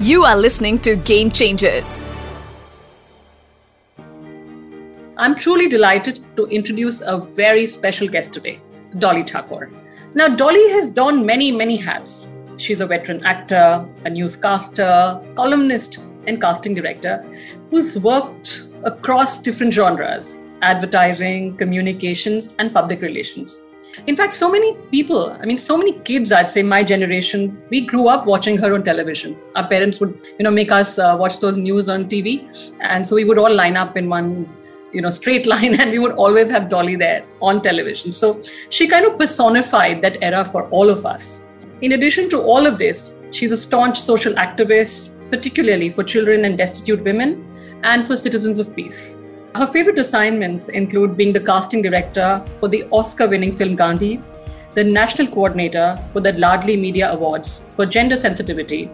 You are listening to Game Changers. I'm truly delighted to introduce a very special guest today, Dolly Thakur. Now, Dolly has donned many, many hats. She's a veteran actor, a newscaster, columnist, and casting director who's worked across different genres advertising, communications, and public relations. In fact, so many people, I mean, so many kids, I'd say my generation, we grew up watching her on television. Our parents would, you know, make us uh, watch those news on TV. And so we would all line up in one, you know, straight line and we would always have Dolly there on television. So she kind of personified that era for all of us. In addition to all of this, she's a staunch social activist, particularly for children and destitute women and for citizens of peace. Her favorite assignments include being the casting director for the Oscar winning film Gandhi, the national coordinator for the Ladli Media Awards for gender sensitivity,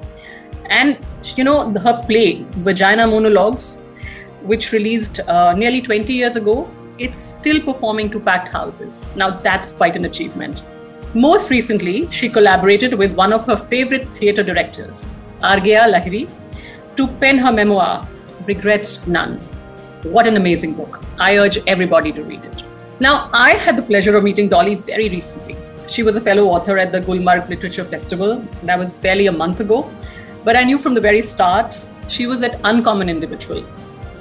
and you know her play Vagina Monologues, which released uh, nearly 20 years ago, it's still performing to packed houses. Now that's quite an achievement. Most recently, she collaborated with one of her favorite theatre directors, Argaya Lahiri, to pen her memoir, Regrets None. What an amazing book. I urge everybody to read it. Now, I had the pleasure of meeting Dolly very recently. She was a fellow author at the Gulmarg Literature Festival. That was barely a month ago. But I knew from the very start she was that uncommon individual,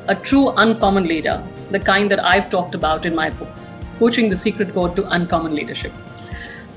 a true uncommon leader, the kind that I've talked about in my book, Coaching the Secret Code to Uncommon Leadership.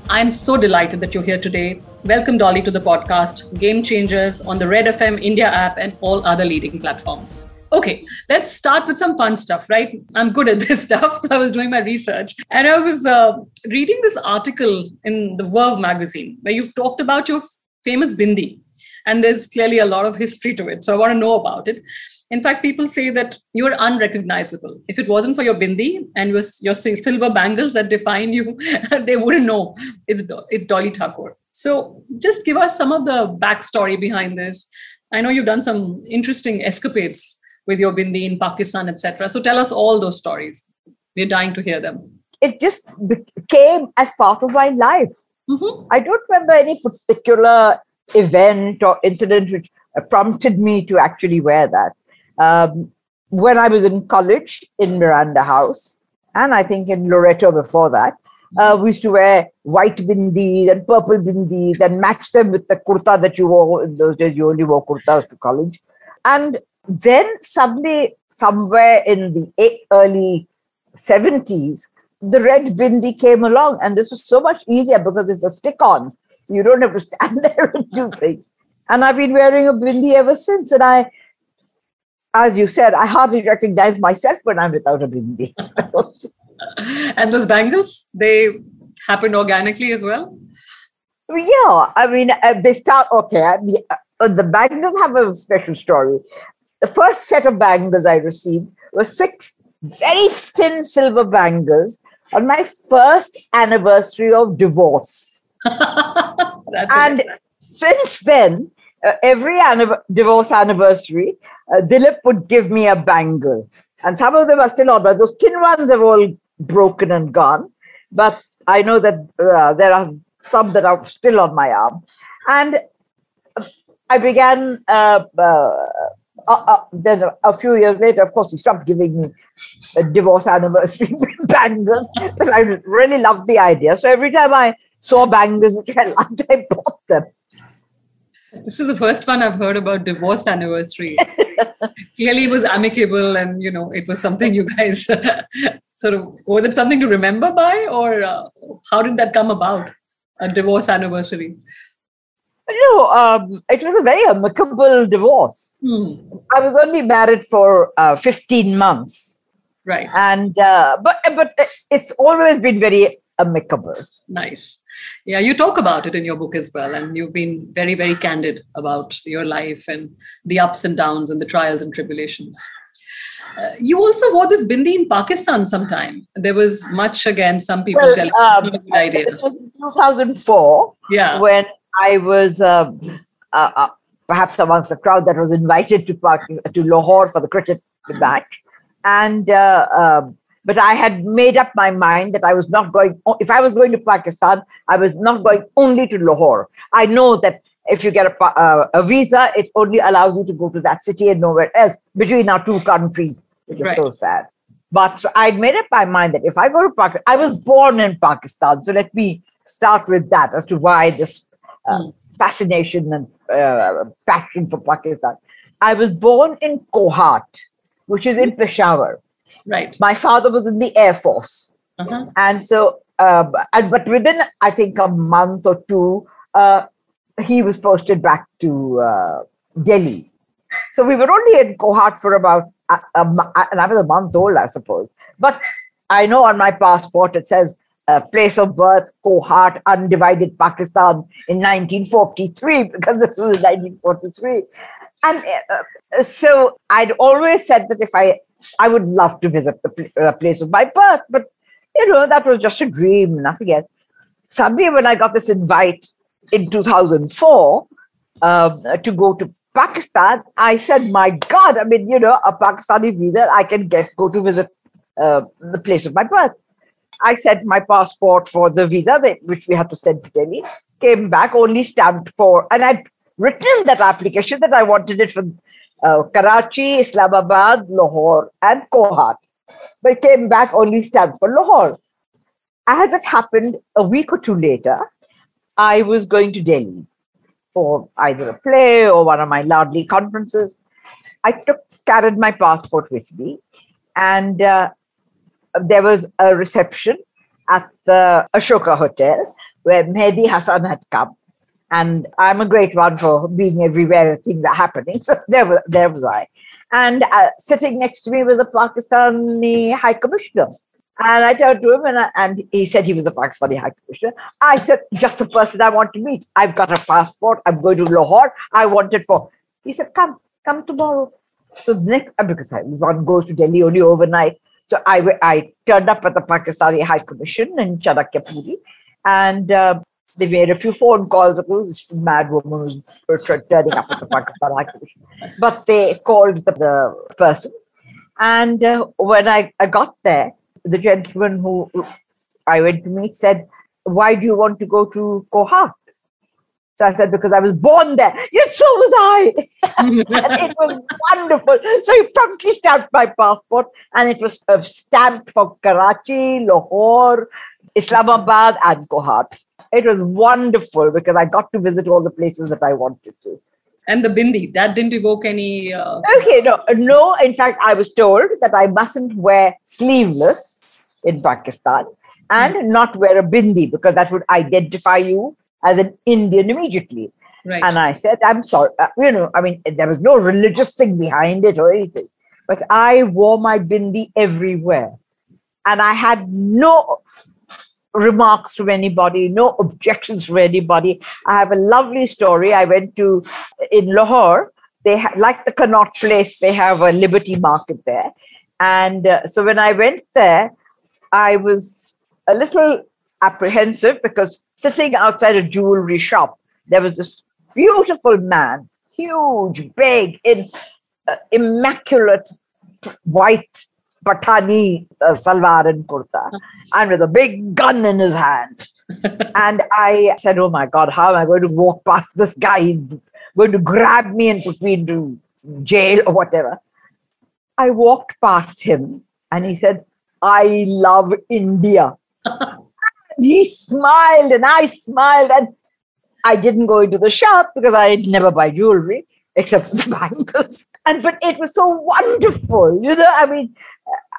I'm so delighted that you're here today. Welcome, Dolly, to the podcast Game Changers on the Red FM India app and all other leading platforms. Okay, let's start with some fun stuff, right? I'm good at this stuff. So I was doing my research and I was uh, reading this article in the Verve magazine where you've talked about your famous bindi. And there's clearly a lot of history to it. So I want to know about it. In fact, people say that you're unrecognizable. If it wasn't for your bindi and your, your silver bangles that define you, they wouldn't know it's, it's Dolly Thakur. So just give us some of the backstory behind this. I know you've done some interesting escapades with your bindi in Pakistan, etc. So tell us all those stories. We're dying to hear them. It just came as part of my life. Mm-hmm. I don't remember any particular event or incident which prompted me to actually wear that. Um, when I was in college in Miranda House, and I think in Loreto before that, uh, we used to wear white bindis and purple bindis and match them with the kurta that you wore in those days. You only wore kurtas to college. And then suddenly, somewhere in the early 70s, the red bindi came along, and this was so much easier because it's a stick on. So you don't have to stand there and do things. And I've been wearing a bindi ever since. And I, as you said, I hardly recognize myself when I'm without a bindi. and those bangles, they happened organically as well? Yeah, I mean, uh, they start okay. I mean, uh, the bangles have a special story the first set of bangles I received were six very thin silver bangles on my first anniversary of divorce. and since then, uh, every anniv- divorce anniversary, uh, Dilip would give me a bangle. And some of them are still on, but those thin ones have all broken and gone. But I know that uh, there are some that are still on my arm. And I began uh, uh, uh, then a few years later, of course, he stopped giving me a divorce anniversary bangles because I really loved the idea. So every time I saw bangles I liked, I bought them. This is the first one I've heard about divorce anniversary. Clearly, it was amicable, and you know, it was something you guys sort of was it something to remember by, or uh, how did that come about? A divorce anniversary. No, um, it was a very amicable divorce. Hmm. I was only married for uh, 15 months. Right. And, uh, but, but it's always been very amicable. Nice. Yeah, you talk about it in your book as well. And you've been very, very candid about your life and the ups and downs and the trials and tribulations. Uh, you also wore this bindi in Pakistan sometime. There was much again, some people well, telling um, me idea. This was 2004. Yeah. When I was uh, uh, uh, perhaps amongst the crowd that was invited to Park, to Lahore for the cricket match, and uh, um, but I had made up my mind that I was not going. If I was going to Pakistan, I was not going only to Lahore. I know that if you get a, uh, a visa, it only allows you to go to that city and nowhere else between our two countries, which is Right. so sad. But I'd made up my mind that if I go to Pakistan, I was born in Pakistan. So let me start with that as to why this Mm. fascination and uh, passion for Pakistan. I was born in Kohat, which is in Peshawar. Right. My father was in the Air Force. Uh-huh. And so, uh, and, but within, I think, a month or two, uh, he was posted back to uh, Delhi. So we were only in Kohat for about, a, a, and I was a month old, I suppose. But I know on my passport it says uh, place of birth, Kohat, undivided Pakistan in 1943, because this was 1943. And uh, so I'd always said that if I, I would love to visit the pl- uh, place of my birth, but you know, that was just a dream, nothing else. Suddenly, when I got this invite in 2004 um, to go to Pakistan, I said, my God, I mean, you know, a Pakistani visa, I can get go to visit uh, the place of my birth. I sent my passport for the visa, which we had to send to Delhi, came back only stamped for, and I'd written that application that I wanted it from uh, Karachi, Islamabad, Lahore, and Kohat. But came back only stamped for Lahore. As it happened, a week or two later, I was going to Delhi for either a play or one of my Ladli conferences. I took carried my passport with me, and uh, there was a reception at the Ashoka Hotel where Mehdi Hassan had come. And I'm a great one for being everywhere things are happening. So there was, there was I. And uh, sitting next to me was a Pakistani High Commissioner. And I turned to him and, I, and he said he was a Pakistani High Commissioner. I said, just the person I want to meet. I've got a passport. I'm going to Lahore. I want it for. He said, come, come tomorrow. So the next, because I, one goes to Delhi only overnight. So I, I turned up at the Pakistani High Commission in Chanakyapuri and uh, they made a few phone calls. Was this mad woman was turning up at the Pakistani High Commission. But they called the, the person. And uh, when I, I got there, the gentleman who I went to meet said, Why do you want to go to Kohat? So I said, Because I was born there. Yes, so was I. and it was wonderful. So he promptly stamped my passport, and it was uh, stamped for Karachi, Lahore, Islamabad, and Kohat. It was wonderful because I got to visit all the places that I wanted to. and the bindi, that didn't evoke any. Uh, Okay, no, no. In fact, I was told that I mustn't wear sleeveless in Pakistan and not wear a bindi because that would identify you as an Indian immediately. right. And I said, I'm sorry. Uh, you know, I mean, there was no religious thing behind it or anything, but I wore my bindi everywhere. And I had no remarks from anybody, no objections from anybody. I have a lovely story. I went to, in Lahore, they ha- like the Connaught Place, they have a Liberty Market there. And uh, so when I went there, I was a little apprehensive because sitting outside a jewelry shop, there was this beautiful man, huge, big, in uh, immaculate white Pathani uh, salwar and kurta, and with a big gun in his hand. and I said, "Oh my God, how am I going to walk past this guy? He's going to grab me and put me into jail or whatever." I walked past him, and he said, "I love India." he smiled and I smiled and I didn't go into the shop because I never buy jewelry except bangles. And but it was so wonderful, you know. I mean,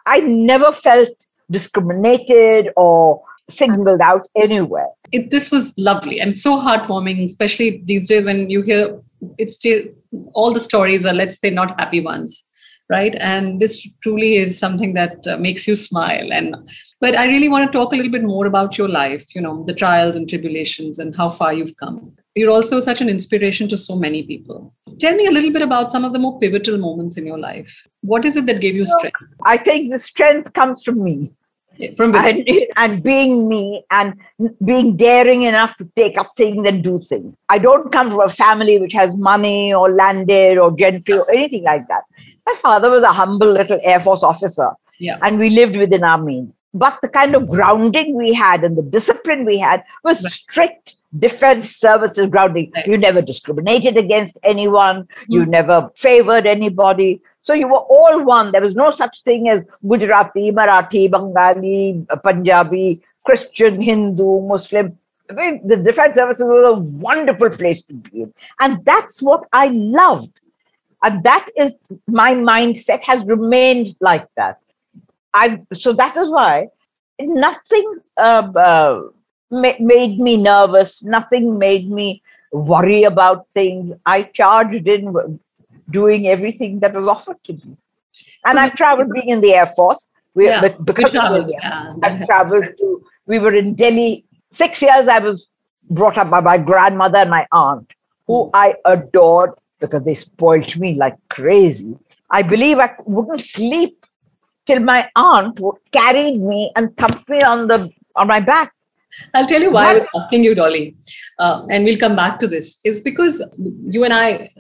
I never felt discriminated or singled out anywhere. it, this was lovely and so heartwarming, especially these days when you hear it's still all the stories are, let's say, not happy ones, right? And this truly is something that uh, makes you smile. And but I really want to talk a little bit more about your life, you know, the trials and tribulations and how far you've come. You're also such an inspiration to so many people. Tell me a little bit about some of the more pivotal moments in your life. What is it that gave you strength? I think the strength comes from me. From and, and being me and being daring enough to take up things and do things. I don't come from a family which has money or landed or gentry or anything like that. My father was a humble little Air Force officer Yeah. and we lived within our means. But the kind of grounding we had and the discipline we had was Right. strict, defense services grounding. Right. You never discriminated against anyone. You Mm. never favored anybody. So you were all one. There was no such thing as Gujarati, Marathi, Bengali, Punjabi, Christian, Hindu, Muslim. I mean, the defense services was a wonderful place to be in. And that's what I loved. And that is my mindset has remained like that. I so that is why nothing uh, uh, ma- made me nervous. Nothing made me worry about things. I charged in doing everything that was offered to me. And I've traveled being in the Air Force. We, Yeah, because Good of job. the- Yeah, I've traveled to, we were in Delhi. Six years I was brought up by my grandmother and my aunt, who I adored because they spoilt me like crazy. I believe I wouldn't sleep till my aunt carried me and thumped me on the on my back. I'll tell you why I was asking you, Dolly, uh, and we'll come back to this. Is because you and I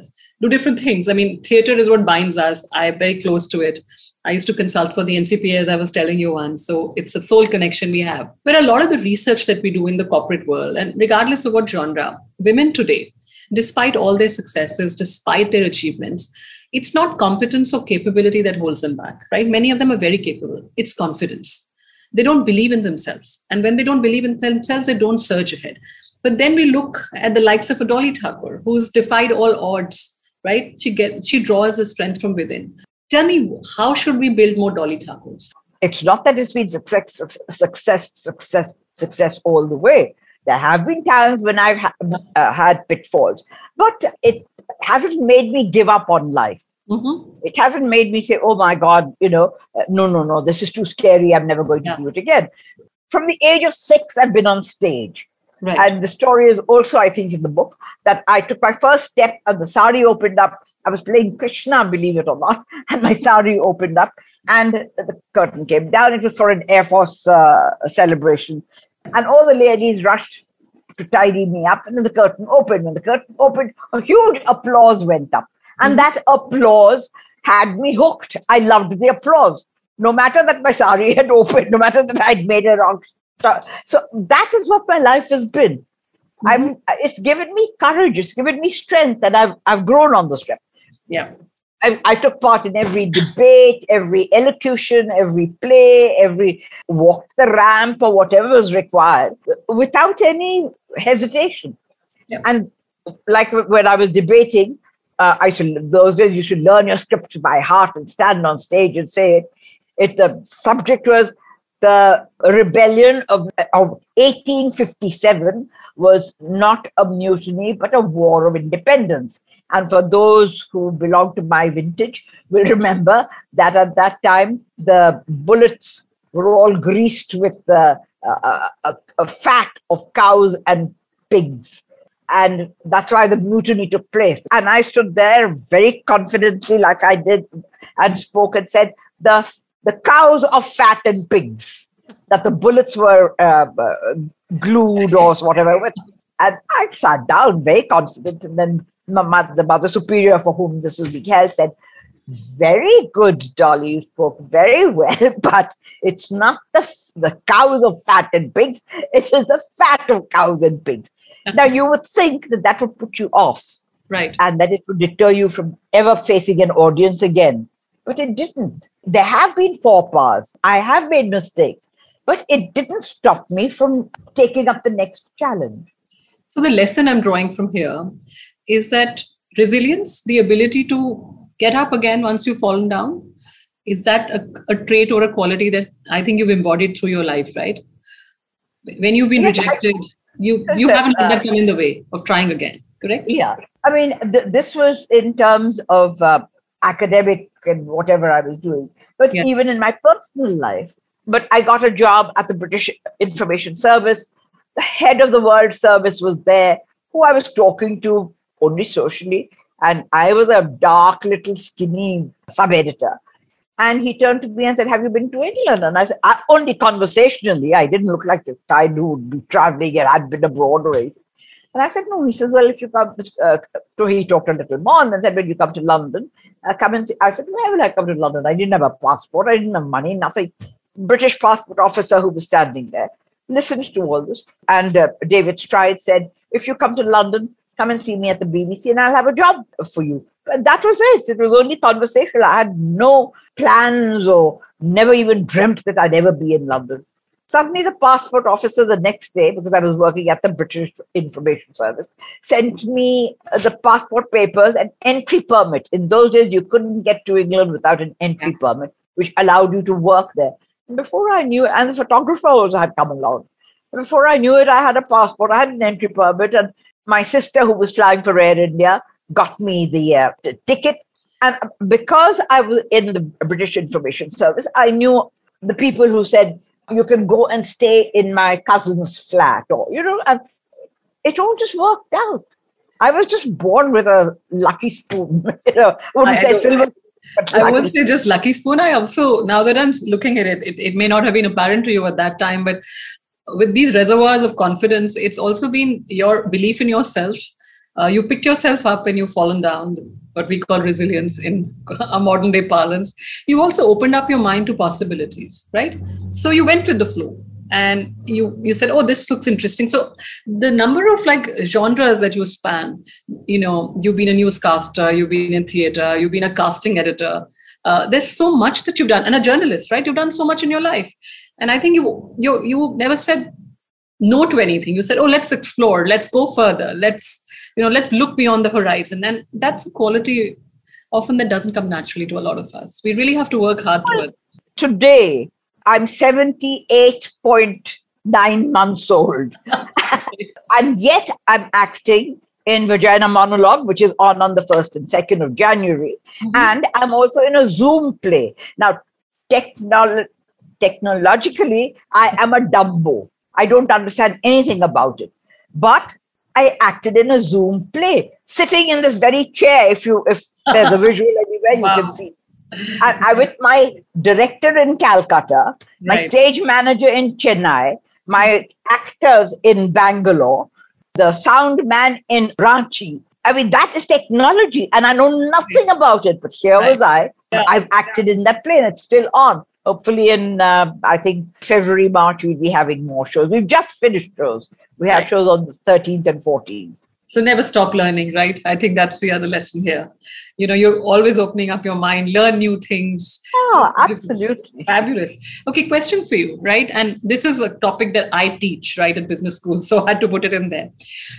do different things. I mean, theater is what binds us. I'm very close to it. I used to consult for the NCPA, as I was telling you once. So it's a soul connection we have. But a lot of the research that we do in the corporate world, and regardless of what genre, women today, despite all their successes, despite their achievements, it's not competence or capability that holds them back, right? Many of them are very capable. It's confidence they don't believe in themselves. And when they don't believe in themselves, they don't surge ahead. But then we look at the likes of a Dolly Thakur, who's defied all odds, right? She get she draws her strength from within. Tell me, how should we build more Dolly Thakurs? It's not that it's been success, success, success, success all the way. There have been times when I've ha- uh, had pitfalls, but it hasn't made me give up on life. Mhm. It hasn't made me say, oh my God, you know, uh, no, no, no, this is too scary. I'm never going to do it again. From the age of six, I've been on stage. Right. And the story is also, I think, in the book that I took my first step and the sari opened up. I was playing Krishna, believe it or not, and my sari opened up and the curtain came down. It was for an Air Force uh, celebration. And all the ladies rushed to tidy me up, and then the curtain opened. When the curtain opened, a huge applause went up. And hmm. that applause had me hooked. I loved the applause. No matter that my sari had opened, no matter that I'd made a wrong start. So that is what my life has been. I'm mm-hmm. it's given me courage, it's given me strength, and I've I've grown on the strength. yeah. I, I took part in every debate, every elocution, every play, every walk the ramp or whatever was required without any hesitation. Yeah. And like when I was debating, uh, I should those days you should learn your script by heart and stand on stage and say it. It the subject was the rebellion of, of 1857 was not a mutiny but a war of independence. And for those who belong to my vintage, will remember that at that time the bullets were all greased with the uh, a, a fat of cows and pigs. And that's why the mutiny took place. And I stood there very confidently, like I did, and spoke and said, the, the cows are fat and pigs, that the bullets were uh, uh, glued or whatever. And I sat down very confident. And then mother, the mother superior for whom this was being held said, very good, Dolly. You spoke very well, but it's not the, the cows of fat and pigs. It is the fat of cows and pigs. Now, you would think that that would put you off Right. and that it would deter you from ever facing an audience again. But it didn't. There have been faux pas. I have made mistakes, but it didn't stop me from taking up the next challenge. So the lesson I'm drawing from here is that resilience, the ability to get up again once you've fallen down, is that a, a trait or a quality that I think you've embodied through your life, right? When you've been Yes, I- rejected, you you Listen, haven't let uh, that come in the way of trying again, correct? Yeah. I mean, th- this was in terms of uh, academic and whatever I was doing, but Yeah. even in my personal life. But I got a job at the British Information Service. The head of the World Service was there, who I was talking to only socially. And I was a dark, little, skinny sub editor. And he turned to me and said, Have you been to England? And I said, I, Only conversationally. I didn't look like a who would be traveling and I'd been abroad or anything. And I said, no. He says, well, if you come, uh, he talked a little more and then said, when you come to London, uh, come and see. I said, why will I come to London? I didn't have a passport. I didn't have money, nothing. British passport officer who was standing there listened to all this. And uh, David Stride said, if you come to London, come and see me at the BBC and I'll have a job for you. But that was it. It was only conversational. I had no plans or never even dreamt that I'd ever be in London. Suddenly, the passport officer the next day, because I was working at the British Information Service, sent me uh, the passport papers and entry permit. In those days, you couldn't get to England without an entry permit, which allowed you to work there. And before I knew it, and the photographer also had come along. Before I knew it, I had a passport, I had an entry permit, and my sister, who was flying for Air India, got me the, uh, the ticket. And because I was in the British Information Service, I knew the people who said, you can go and stay in my cousin's flat, or, you know, and it all just worked out. I was just born with a lucky spoon. you know, I wouldn't I, say silver. I won't say just lucky spoon. I also, now that I'm looking at it, it, it may not have been apparent to you at that time, but with these reservoirs of confidence, it's also been your belief in yourself. Uh, you pick yourself up when you've fallen down, what we call resilience in a modern day parlance. You also opened up your mind to possibilities, right? So you went with the flow and you you said, oh, this looks interesting. So the number of like genres that you span, you know, you've been a newscaster, you've been in theater, you've been a casting editor. Uh, there's so much that you've done, and a journalist, right? You've done so much in your life and i think you you you never said no to anything you said oh let's explore let's go further let's you know let's look beyond the horizon and that's a quality often that doesn't come naturally to a lot of us we really have to work hard well, it. today i'm 78.9 months old and yet i'm acting in Vagina Monologue, which is on on the 1st and 2nd of January. Mm-hmm. And I'm also in a Zoom play. Now, technology technologically, I am a dumbo. I don't understand anything about it. But I acted in a Zoom play, sitting in this very chair. If you if there's a visual anywhere, wow. you can see. I, I with my director in Calcutta, my right. stage manager in Chennai, my actors in Bangalore, the sound man in Ranchi. I mean, that is technology, and I know nothing about it. But here right. was I. Yeah. I've acted in that play, and it's still on hopefully in uh, i think february march we'll be having more shows. We've just finished shows. We have right. shows on the 13th and 14th so never stop learning right? I think that's the other lesson here. You know you're always opening up your mind learn new things. Oh absolutely. Fabulous. Okay question for you right? And this is a topic that i teach right at business school so i had to put it in there.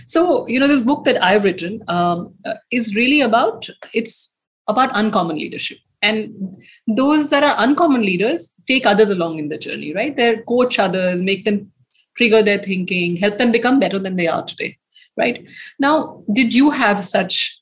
So you know this book that i've written um, uh, is really about it's about uncommon leadership and those that are uncommon leaders take others along in the journey right? They coach others make them trigger their thinking help them become better than they are today right? Now did you have such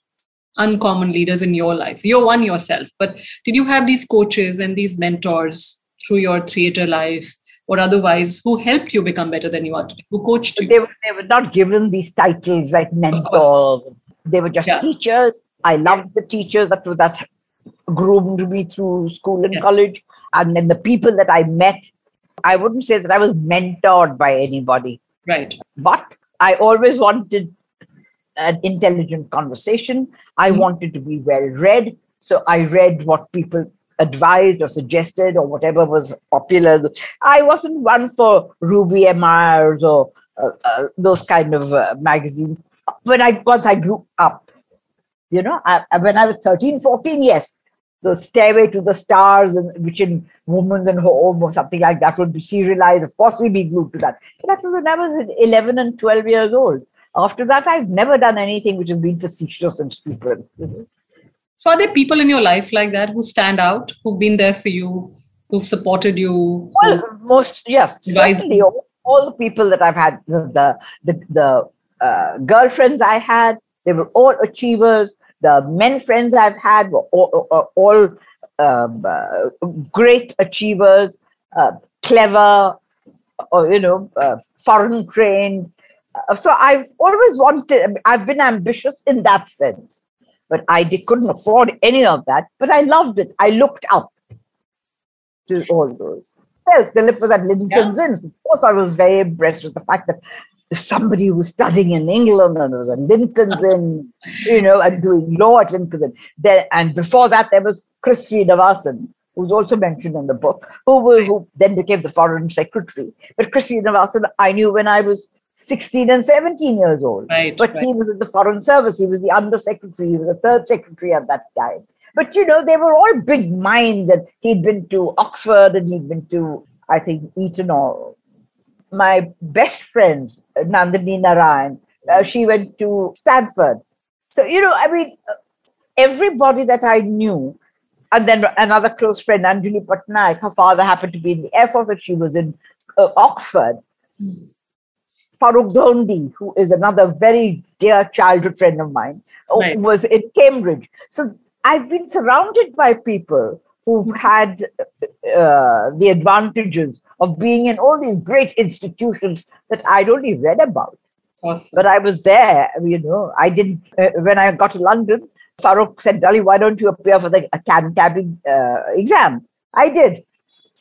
uncommon leaders in your life? You're one yourself but did you have these coaches and these mentors through your theater life or otherwise who helped you become better than you are today who coached you? They were, they were not given these titles like mentor they were just yeah. teachers. I loved the teachers that were that groomed me through school and yes. college. And then the people that I met, I wouldn't say that I was mentored by anybody. Right. But I always wanted an intelligent conversation. I mm-hmm. wanted to be well read. So I read what people advised or suggested or whatever was popular. I wasn't one for Ruby M. Ayres or uh, uh, those kind of uh, magazines. When I once I grew up, you know, I, when I was 13, 14, yes, the Stairway to the Stars, and which in Women's and Home or something like that would be serialized. Of course, we'd be glued to that. But that was when I was 11 and 12 years old. After that, I've never done anything which has been facetious and stupid. So, are there people in your life like that who stand out, who've been there for you, who've supported you? Well, most, yeah, certainly. All, all, the people that I've had, the the the uh, girlfriends I had, they were all achievers the men friends I've had were all, all, all um, uh, great achievers, uh, clever, or you know, uh, foreign trained. Uh, so I've always wanted. I've been ambitious in that sense, but I did, couldn't afford any of that. But I loved it. I looked up to all those. Well, Dilip was at Lincoln's yeah. Inn. Of course, I was very impressed with the fact that somebody who was studying in England and was at Lincoln's Inn, you know, and doing law at Lincoln's Inn. Then, and before that, there was Chris Srinivasan, who's also mentioned in the book, who, who then became the foreign secretary. But Chris Srinivasan, I knew when I was 16 and 17 years old. Right, but right. he was in the Foreign Service. He was the Under Secretary. He was the third secretary at that time. But you know, they were all big minds, and he'd been to Oxford and he'd been to, I think, Eton or my best friend, Nandini Narayan, uh, she went to Stanford. So, you know, I mean, everybody that I knew, and then another close friend, Anjali Patnaik, her father happened to be in the Air Force and she was in uh, Oxford. Farrukh Dhondy, who is another very dear childhood friend of mine, Right. was in Cambridge. So I've been surrounded by people who've had uh, the advantages of being in all these great institutions that I'd only read about. Awesome. But I was there, you know. I didn't, uh, when I got to London, Farrukh said, Dolly, why don't you appear for the accounting uh, exam? I did.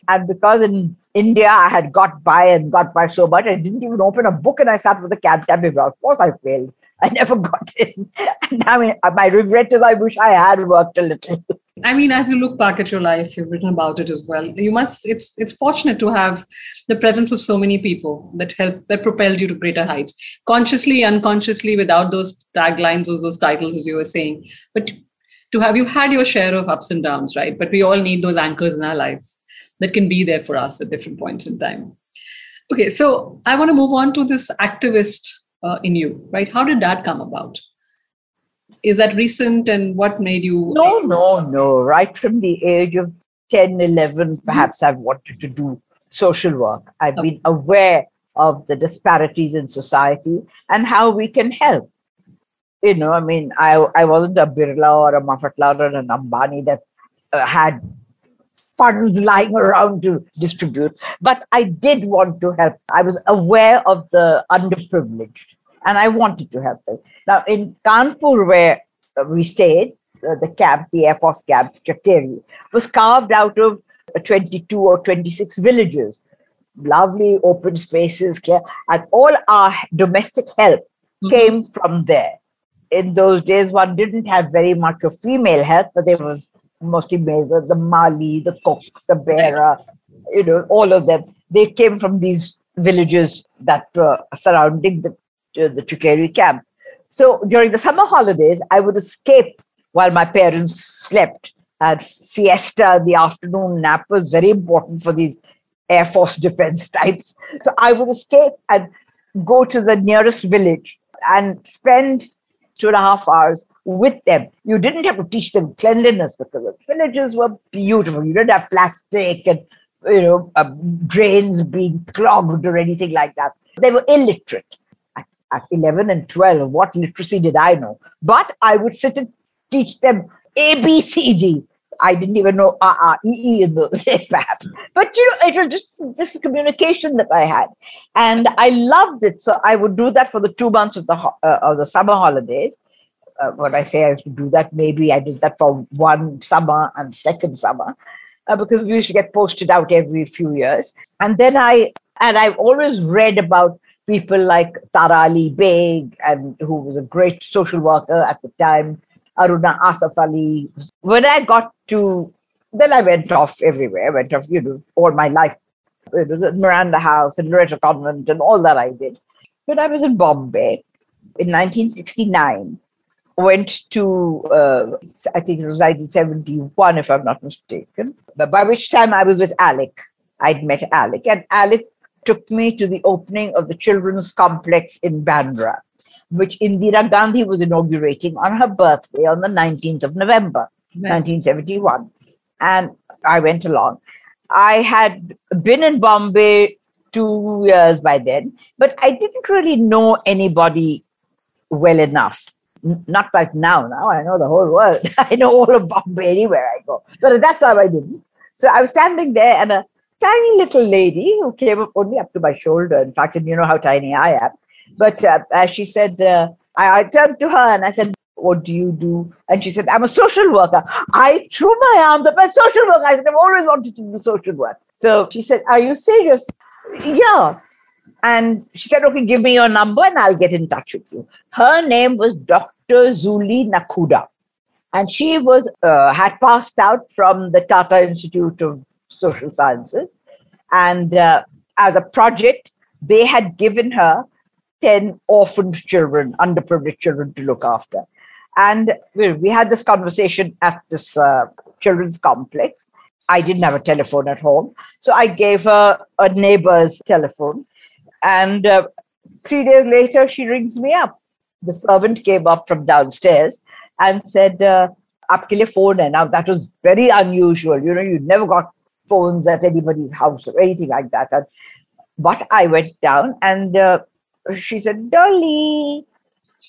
And because in India I had got by and got by so much, I didn't even open a book and I sat for the CAB exam. Of course, I failed. I never got in. And I mean, my regret is I wish I had worked a little. I mean, as you look back at your life, you've written about it as well. You must. It's it's fortunate to have the presence of so many people that help that propelled you to greater heights, consciously, unconsciously, without those taglines or those titles, as you were saying. But to have you had your share of ups and downs, right? But we all need those anchors in our lives that can be there for us at different points in time. Okay, so I want to move on to this activist uh, in you, right? How did that come about? Is that recent and what made you? No, no, no. Right from the age of 10, 11, perhaps I've wanted to do social work. I've been aware of the disparities in society and how we can help. You know, I mean, I, I wasn't a Birla or a Mafatlal or an Ambani that uh, had funds lying around to distribute, but I did want to help. I was aware of the underprivileged and I wanted to help them. Now, in Kanpur, where we stayed, uh, the camp, the Air Force camp, Chakeri, was carved out of uh, 22 or 26 villages. Lovely open spaces, clear, and all our domestic help Mhm. came from there. In those days, one didn't have very much of female help, but there was mostly male, the, the Mali, the cook, the bearer, you know, all of them. They came from these villages that were surrounding the, uh, the Chakeri camp. So during the summer holidays, I would escape while my parents slept. And siesta, the afternoon nap was very important for these Air Force defense types. So I would escape and go to the nearest village and spend two and a half hours with them. You didn't have to teach them cleanliness because the villages were beautiful. You didn't have plastic and you know uh, drains being clogged or anything like that. They were illiterate. At, at 11 and 12, what literacy did I know? But I would sit and teach them ABCD. I didn't even know RREE in those days, perhaps. But you know, it was just just communication that I had, and I loved it. So I would do that for the two months of the uh, of the summer holidays. Uh, when I say I used to do that, maybe I did that for one summer and second summer, uh, because we used to get posted out every few years. And then I and I've always read about people like Tara Ali Beg, and who was a great social worker at the time, Aruna Asaf Ali. When I got to, then I went off everywhere. I went off, you know, all my life. You know, the Miranda House and Loreto Convent and all that I did. When I was in Bombay in 1969, went to, uh, I think it was 1971, if I'm not mistaken, but by which time I was with Alec. I'd met Alec, and Alec took me to the opening of the Children's Complex in Bandra which Indira Gandhi was inaugurating on her birthday on the 19th of November, 1971. And I went along. I had been in Bombay two years by then, but I didn't really know anybody well enough. Not like now. Now I know the whole world. I know all of Bombay anywhere I go. But at that time I didn't. So I was standing there and a tiny little lady who came up only up to my shoulder. In fact, and you know how tiny I am. But uh, as she said, uh, I, I turned to her and I said, What do you do? And she said, I'm a social worker. I threw my arms up, a social worker. I said, I've always wanted to do social work. So she said, Are you serious? Yeah. And she said, Okay, give me your number and I'll get in touch with you. Her name was Dr. Zuli Nakuda. And she was uh, had passed out from the Tata Institute of Social Sciences. And uh, as a project, they had given her 10 orphaned children, underprivileged children to look after. And we, had this conversation at this uh, children's complex. I didn't have a telephone at home. So I gave her a neighbor's telephone. And uh, three days later, she rings me up. The servant came up from downstairs and said, uh, phone hai. Now, that was very unusual. You know, you never got phones at anybody's house or anything like that. And, but I went down and uh, she said, Dolly.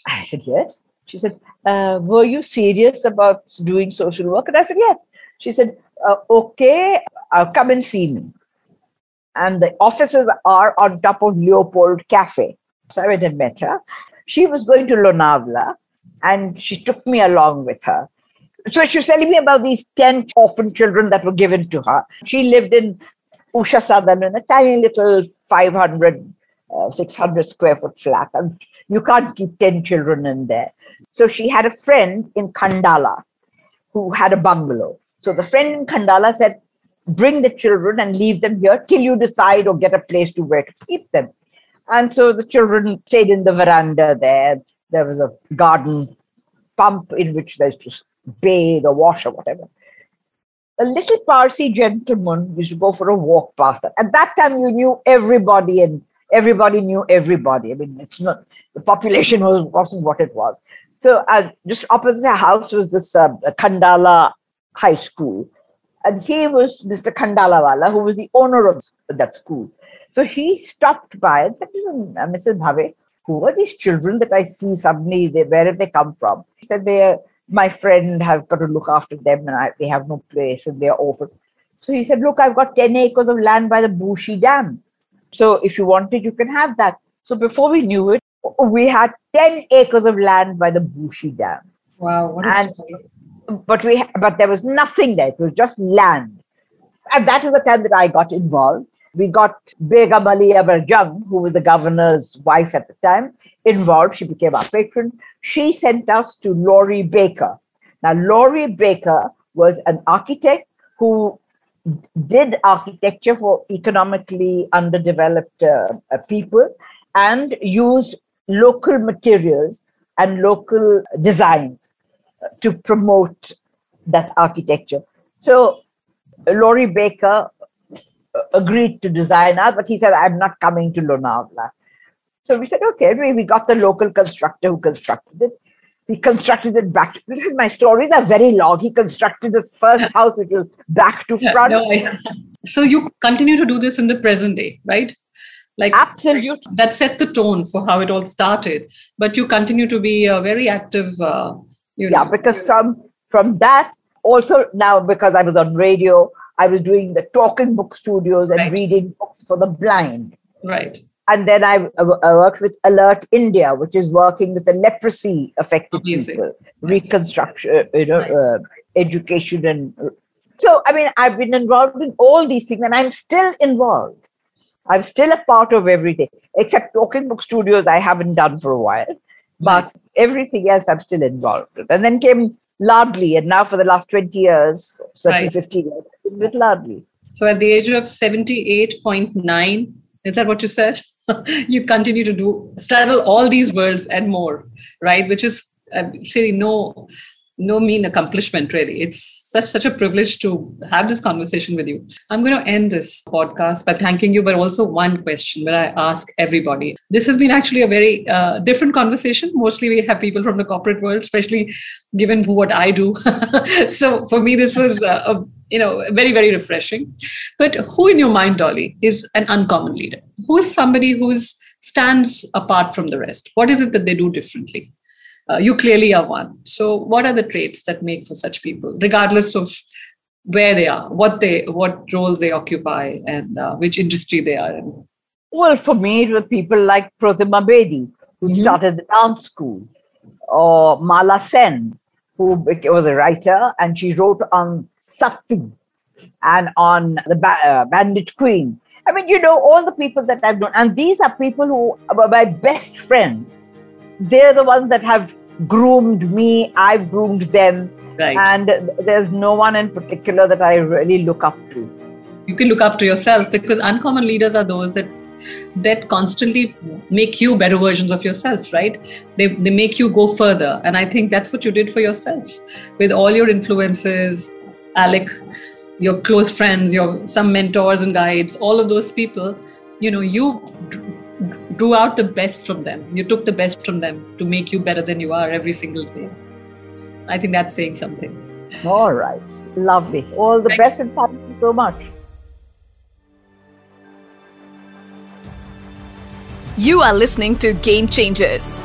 I said, yes. She said, uh, were you serious about doing social work? And I said, yes. She said, uh, okay, uh, come and see me. And the offices are on top of Leopold Cafe. So I went and met her. She was going to Lonavala and she took me along with her. So she was telling me about these 10 orphan children that were given to her. She lived in Usha Southern in a tiny little 500, uh, 600 square foot flat. And you can't keep 10 children in there. So she had a friend in Khandala who had a bungalow. So the friend in Khandala said, bring the children and leave them here till you decide or get a place to where to keep them. And so the children stayed in the veranda there. There was a garden pump in which they used to bathe or wash or whatever. A little Parsi gentleman used to go for a walk past that. At that time, you knew everybody and everybody knew everybody. I mean, it's not the population was wasn't what it was. So uh, just opposite our house was this uh, Khandala High School, and he was Mr. Khandalawala, who was the owner of that school. So he stopped by and said, Mrs. Bhave, who are these children that I see suddenly? Where have they come from? He said, they my friend has got to look after them and I, they have no place and they're orphans. So he said, look, I've got 10 acres of land by the Bhushi Dam. So if you want it, you can have that. So before we knew it, we had 10 acres of land by the Bhushi Dam. Wow, what and, but we but there was nothing there. It was just land. And that is the time that I got involved. We got Begum Ali Yavar Jung, who was the governor's wife at the time, involved. She became our patron. She sent us to Laurie Baker. Now, Laurie Baker was an architect who did architecture for economically underdeveloped uh, uh, people and used local materials and local designs to promote that architecture. So Laurie Baker uh, agreed to design us, but he said, I'm not coming to Lonavala. So we said, okay, we, we got the local constructor who constructed it. He constructed it back. This is my stories are very long. He constructed this first house, which was back to front. No, I, so you continue to do this in the present day, right? Like absolutely, that set the tone for how it all started. But you continue to be a very active. Uh, you know. Yeah, because from from that also now because I was on radio, I was doing the talking book studios and right. reading books for the blind. Right and then I, I, worked with Alert India, which is working with the leprosy affected Amazing. people, reconstruction, you know, uh, education, and so I mean, I've been involved in all these things, and I'm still involved. I'm still a part of everything, except Talking Book Studios. I haven't done for a while, but nice. everything else I'm still involved. And then came Ladli, and now for the last 20 years, 30, right. 50 years, with. So at the age of 78.9, is that what you said? you continue to do straddle all these worlds and more, right? Which is uh, really no no mean accomplishment really. It's such such a privilege to have this conversation with you. I'm going to end this podcast by thanking you but also one question that i ask everybody. This has been actually a very uh, different conversation. Mostly we have people from the corporate world especially given what i do. So for me this was uh, a you know very very refreshing. But who in your mind dolly is an uncommon leader? Who is somebody who stands apart from the rest? What is it that they do differently uh, you clearly are one so what are the traits that make for such people regardless of where they are what they what roles they occupy and uh, which industry they are in well for me it was people like pratima bedi who mm-hmm. started the dance school or mala sen who was a writer and she wrote on Sakti and on the ba- uh, Bandit Queen. I mean, you know, all the people that I've known, and these are people who are my best friends. They're the ones that have groomed me, I've groomed them. Right. And there's no one in particular that I really look up to. You can look up to yourself because uncommon leaders are those that that constantly make you better versions of yourself, right? They, they make you go further. And I think that's what you did for yourself with all your influences, Alec, your close friends, your some mentors and guides, all of those people, you know, you drew out the best from them. You took the best from them to make you better than you are every single day. I think that's saying something. All right. Lovely. All the Thank best and thank you so much. You are listening to Game Changers.